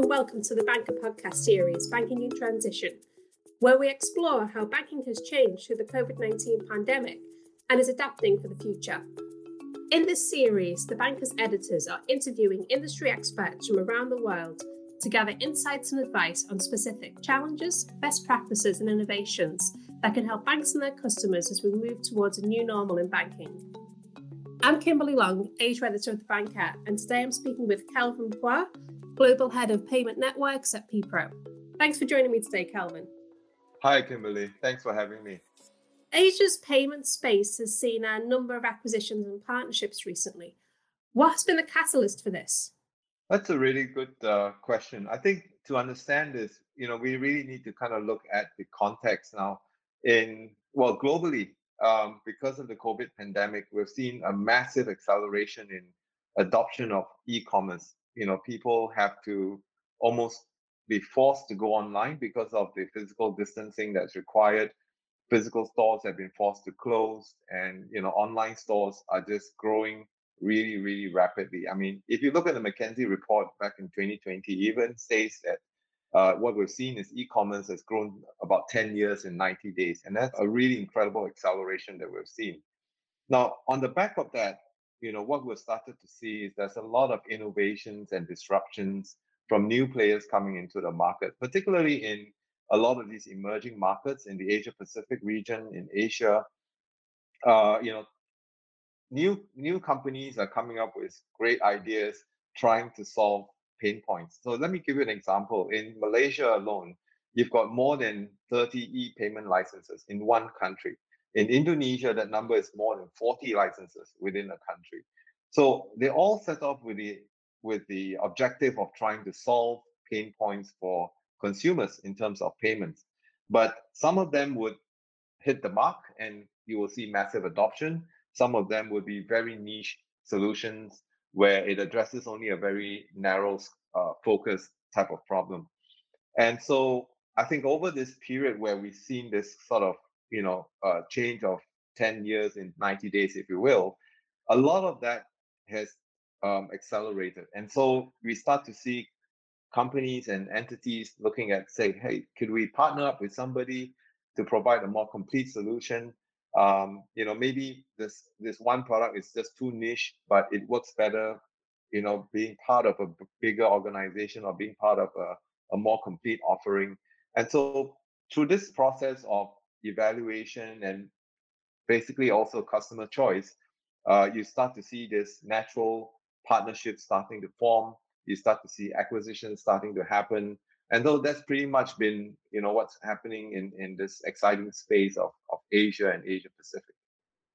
And welcome to the Banker podcast series, Banking in Transition, where we explore how banking has changed through the COVID 19 pandemic and is adapting for the future. In this series, the Banker's editors are interviewing industry experts from around the world to gather insights and advice on specific challenges, best practices, and innovations that can help banks and their customers as we move towards a new normal in banking. I'm Kimberley Long, Asia editor of the Banker, and today I'm speaking with Kelvin Phua, Global Head of Payment Networks at PPRO. Thanks for joining me today, Kelvin. Hi, Kimberley. Thanks for having me. Asia's payment space has seen a number of acquisitions and partnerships recently. What has been the catalyst for this? That's a really good uh, question. I think to understand this, you know, we really need to kind of look at the context now. In well, globally, um, because of the COVID pandemic, we've seen a massive acceleration in adoption of e-commerce you know people have to almost be forced to go online because of the physical distancing that's required. Physical stores have been forced to close and you know online stores are just growing really really rapidly. I mean if you look at the mckinsey report back in 2020 even says that uh, what we've seen is e-commerce has grown about 10 years in 90 days and that's a really incredible acceleration that we've seen. Now on the back of that you know what we've started to see is there's a lot of innovations and disruptions from new players coming into the market, particularly in a lot of these emerging markets in the Asia Pacific region, in Asia. Uh, you know, new new companies are coming up with great ideas, trying to solve pain points. So let me give you an example. In Malaysia alone, you've got more than 30 e-payment licenses in one country. In Indonesia, that number is more than 40 licenses within a country. So they all set off with the with the objective of trying to solve pain points for consumers in terms of payments. But some of them would hit the mark and you will see massive adoption. Some of them would be very niche solutions where it addresses only a very narrow uh, focus type of problem. And so I think over this period where we've seen this sort of you know uh, change of 10 years in 90 days if you will a lot of that has um, accelerated. And so we start to see companies and entities looking at say hey could we partner up with somebody to provide a more complete solution? Um, you know maybe this this one product is just too niche but it works better you know being part of a bigger organization or being part of a, a more complete offering. And so through this process of evaluation and basically also customer choice, uh, you start to see this natural partnership starting to form. You start to see acquisitions starting to happen. And though that's pretty much been, you know, what's happening in, in this exciting space of, of Asia and Asia Pacific.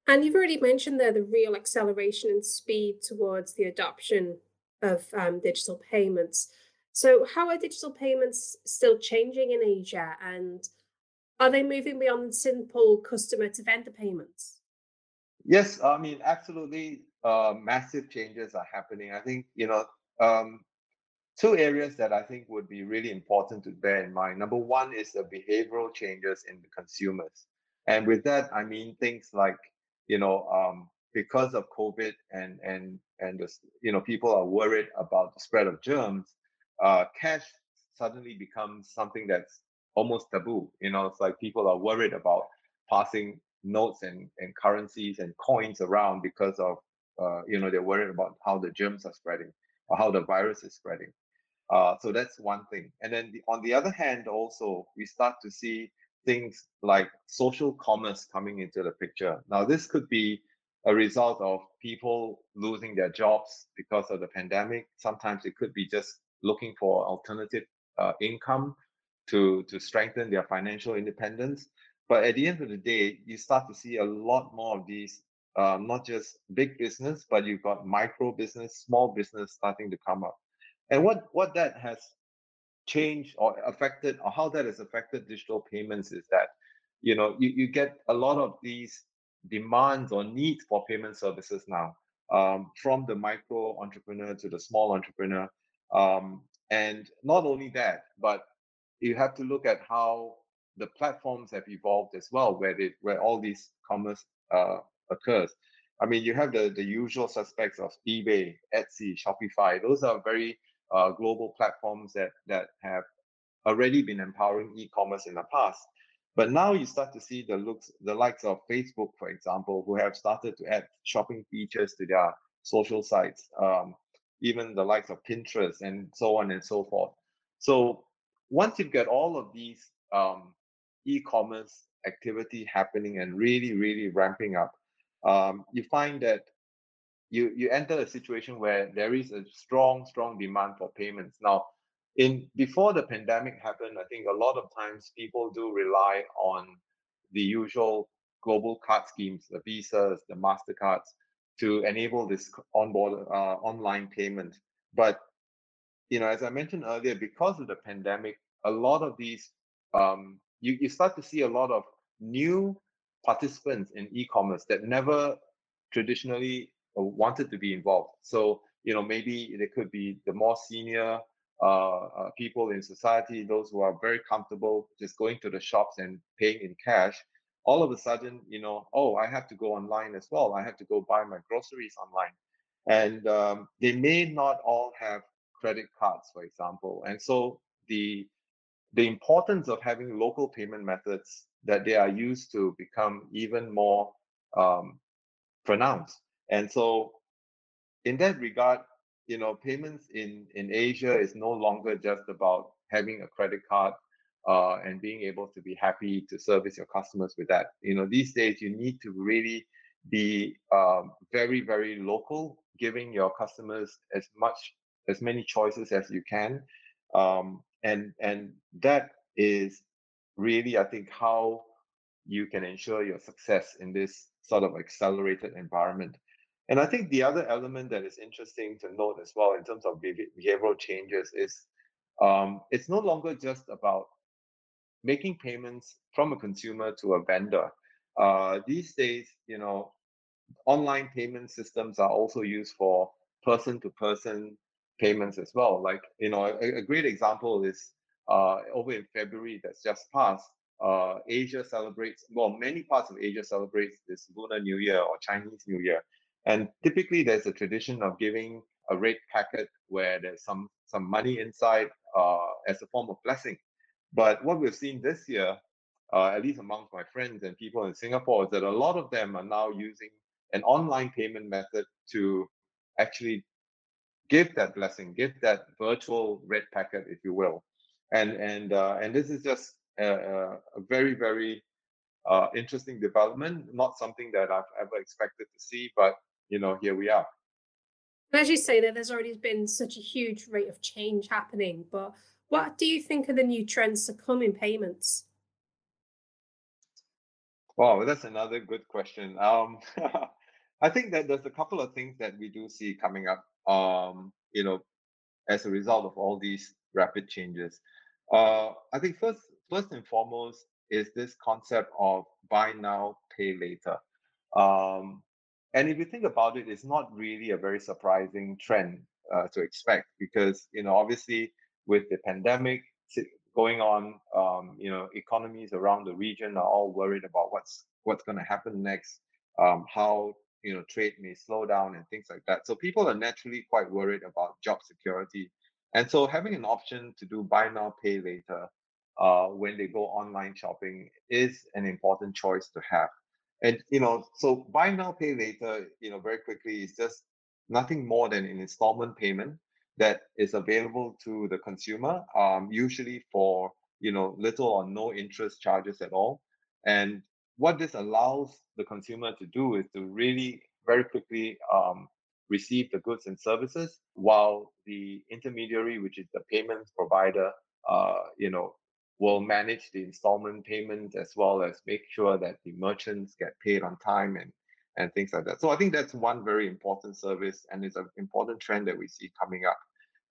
And you've already mentioned there the real acceleration and speed towards the adoption of um, digital payments. So, how are digital payments still changing in Asia, and are they moving beyond simple customer to vendor payments? Yes, I mean, absolutely. Uh, massive changes are happening. I think, you know, um, two areas that I think would be really important to bear in mind. Number one is the behavioral changes in the consumers. And with that, I mean things like, you know, um, because of COVID and and and the, you know people are worried about the spread of germs, uh, cash suddenly becomes something that's almost taboo. You know, it's like people are worried about passing notes and, and currencies and coins around because of, uh, you know, they're worried about how the germs are spreading or how the virus is spreading. Uh, so that's one thing. And then the, on the other hand, also, we start to see things like social commerce coming into the picture. Now, this could be a result of people losing their jobs because of the pandemic. Sometimes it could be just looking for alternative uh, income to to strengthen their financial independence. But at the end of the day, you start to see a lot more of these, um, not just big business, but you've got micro business, small business starting to come up. And what what that has changed or affected, or how that has affected digital payments is that, you know, you, you get a lot of these demands or needs for payment services now, um, from the micro entrepreneur to the small entrepreneur. Um, and not only that, but you have to look at how the platforms have evolved as well, where where all these commerce uh, occurs. I mean, you have the the usual suspects of eBay, Etsy, Shopify. Those are very uh, global platforms that that have already been empowering e-commerce in the past. But now you start to see the looks, the likes of Facebook, for example, who have started to add shopping features to their social sites, um, even the likes of Pinterest and so on and so forth. So once you get all of these um, e-commerce activity happening and really, really ramping up, um, you find that you you enter a situation where there is a strong, strong demand for payments. Now, in before the pandemic happened, I think a lot of times people do rely on the usual global card schemes, the visas, the Mastercards, to enable this onboard uh, online payment. But you know, as I mentioned earlier, because of the pandemic, a lot of these um, you, you start to see a lot of new participants in e-commerce that never traditionally uh, wanted to be involved. So, you know, maybe they could be the more senior uh, uh, people in society, those who are very comfortable just going to the shops and paying in cash. All of a sudden, you know, oh, I have to go online as well. I have to go buy my groceries online. And um, they may not all have credit cards, for example. And so the the importance of having local payment methods that they are used to become even more um, pronounced. And so, in that regard, you know, payments in in Asia is no longer just about having a credit card uh, and being able to be happy to service your customers with that. You know, these days you need to really be um, very very local, giving your customers as much as many choices as you can, um, and and that is really, I think, how you can ensure your success in this sort of accelerated environment. And I think the other element that is interesting to note as well in terms of behavioral changes is um, it's no longer just about making payments from a consumer to a vendor. Uh, these days, you know, online payment systems are also used for person-to-person payments as well. Like, you know, a, a great example is uh, over in February that's just passed, uh, Asia celebrates, well, many parts of Asia celebrates this Lunar New Year or Chinese New Year. And typically there's a tradition of giving a red packet where there's some, some money inside uh, as a form of blessing. But what we've seen this year, uh, at least amongst my friends and people in Singapore, is that a lot of them are now using an online payment method to actually give that blessing, give that virtual red packet, if you will and and uh, and this is just a, a very very uh, interesting development. Not something that I've ever expected to see, but you know, here we are. As you say, that there's already been such a huge rate of change happening, but what do you think are the new trends to come in payments? Wow, that's another good question. Um, I think that there's a couple of things that we do see coming up. Um, you know, as a result of all these rapid changes. Uh, I think first, first and foremost is this concept of buy now, pay later. Um, and if you think about it, it's not really a very surprising trend uh, to expect because you know obviously with the pandemic going on, um, you know economies around the region are all worried about what's what's going to happen next, um, how you know trade may slow down and things like that. So people are naturally quite worried about job security and so having an option to do buy now, pay later uh, when they go online shopping is an important choice to have. And you know, so buy now, pay later, you know, very quickly is just nothing more than an installment payment that is available to the consumer, um, usually for you know little or no interest charges at all. And what this allows the consumer to do is to really very quickly um, receive the goods and services while the intermediary which is the payments provider uh, you know will manage the installment payments as well as make sure that the merchants get paid on time and and things like that. So i think that's one very important service and it's an important trend that we see coming up.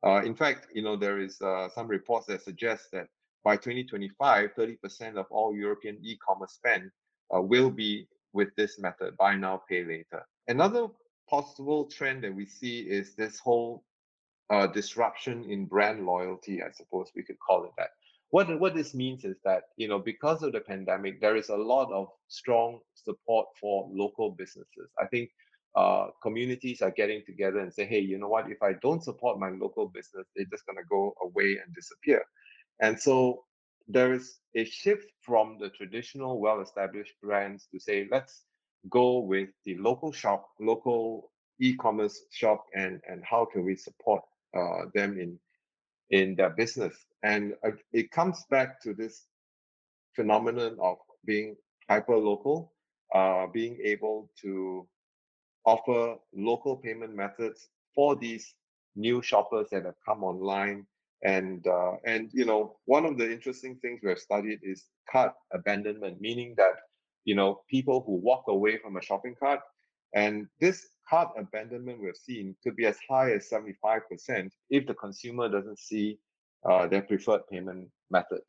Uh, in fact you know there is uh, some reports that suggest that by 2025 30% of all european e-commerce spend uh, will be with this method buy now pay later another possible trend that we see is this whole uh, disruption in brand loyalty, I suppose we could call it that. What, what this means is that, you know, because of the pandemic, there is a lot of strong support for local businesses. I think uh, communities are getting together and say, hey, you know what? If I don't support my local business, they're just going to go away and disappear. And so there is a shift from the traditional well-established brands to say, let's go with the local shop, local e-commerce shop, and and how can we support uh, them in in their business? And uh, it comes back to this phenomenon of being hyper local, uh, being able to offer local payment methods for these new shoppers that have come online and uh, and you know one of the interesting things we have studied is cart abandonment meaning that you know people who walk away from a shopping cart. And this cart abandonment we've seen could be as high as 75% if the consumer doesn't see uh, their preferred payment method.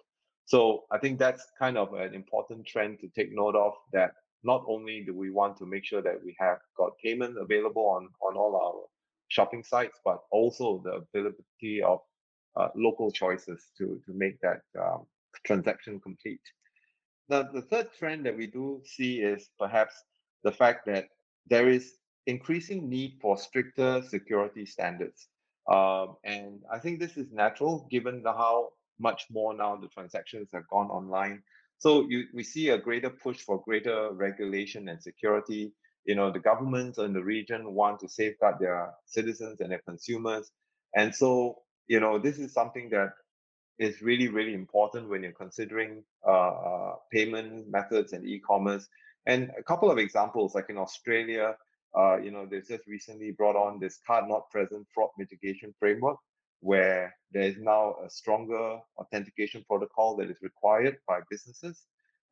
So i think that's kind of an important trend to take note of that not only do we want to make sure that we have got payment available on on all our shopping sites but also the availability of uh, local choices to to make that um, transaction complete. Now, the third trend that we do see is perhaps the fact that there is increasing need for stricter security standards. Um, and I think this is natural given the, how much more now the transactions have gone online. So you, we see a greater push for greater regulation and security. You know, the governments in the region want to safeguard their citizens and their consumers. And so you know, this is something that is really, really important when you're considering uh, uh, payment methods and e-commerce. And a couple of examples, like in Australia, uh, you know, they just recently brought on this card not present fraud mitigation framework, where there is now a stronger authentication protocol that is required by businesses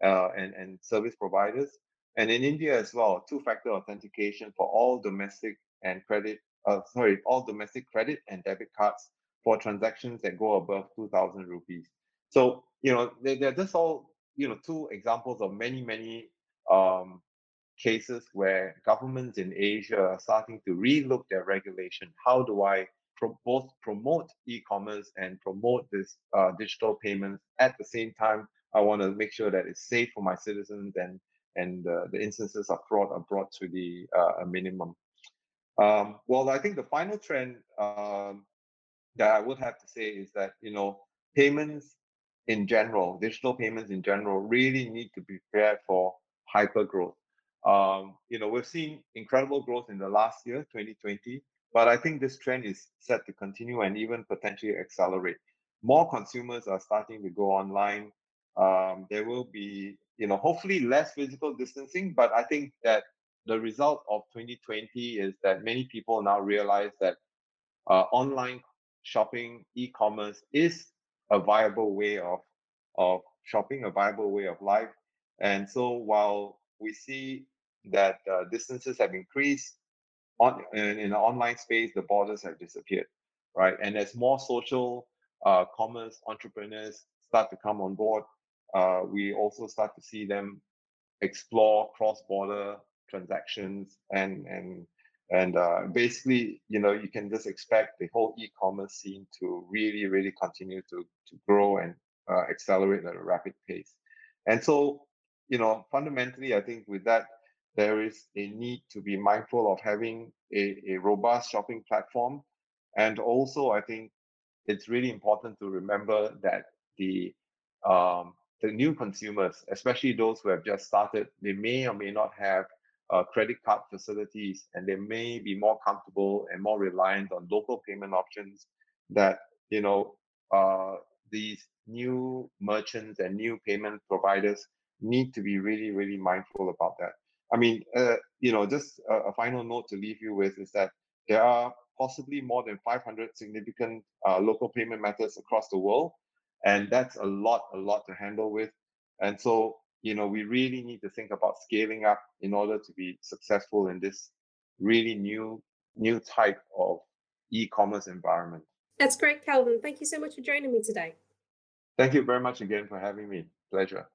uh, and, and service providers. And in India as well, two-factor authentication for all domestic and credit, uh, sorry, all domestic credit and debit cards for transactions that go above 2000 rupees. So, you know, they're, they're just all, you know, two examples of many, many um, cases where governments in Asia are starting to relook their regulation. How do I pro- both promote e-commerce and promote this uh, digital payments at the same time? I want to make sure that it's safe for my citizens and and uh, the instances of fraud are brought to the uh, minimum. Um, well, I think the final trend um, that I would have to say is that you know payments in general, digital payments in general, really need to be prepared for hyper growth. Um, you know, we've seen incredible growth in the last year, 2020, but I think this trend is set to continue and even potentially accelerate. More consumers are starting to go online. Um, there will be, you know, hopefully less physical distancing, but I think that the result of 2020 is that many people now realize that uh, online shopping, e-commerce is a viable way of of shopping, a viable way of life. And so while we see that uh, distances have increased on in, in the online space, the borders have disappeared, right? And as more social uh, commerce entrepreneurs start to come on board, uh, we also start to see them explore cross-border transactions and and and uh, basically, you know, you can just expect the whole e-commerce scene to really, really continue to to grow and uh, accelerate at a rapid pace. And so, you know, fundamentally, I think with that, there is a need to be mindful of having a, a robust shopping platform. And also, I think it's really important to remember that the um, the new consumers, especially those who have just started, they may or may not have uh, credit card facilities, and they may be more comfortable and more reliant on local payment options that you know uh, these new merchants and new payment providers need to be really really mindful about that. I mean uh, you know just a, a, final note to leave you with is that there are possibly more than 500 significant uh, local payment methods across the world and that's a lot a lot to handle with. And so you know, we really need to think about scaling up in order to be successful in this really new new type of e-commerce environment. That's great, Kelvin. Thank you so much for joining me today. Thank you very much again for having me. Pleasure.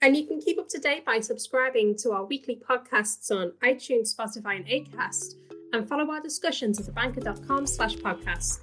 And you can keep up to date by subscribing to our weekly podcasts on iTunes, Spotify, and Acast, and follow our discussions at thebanker.com slash podcasts.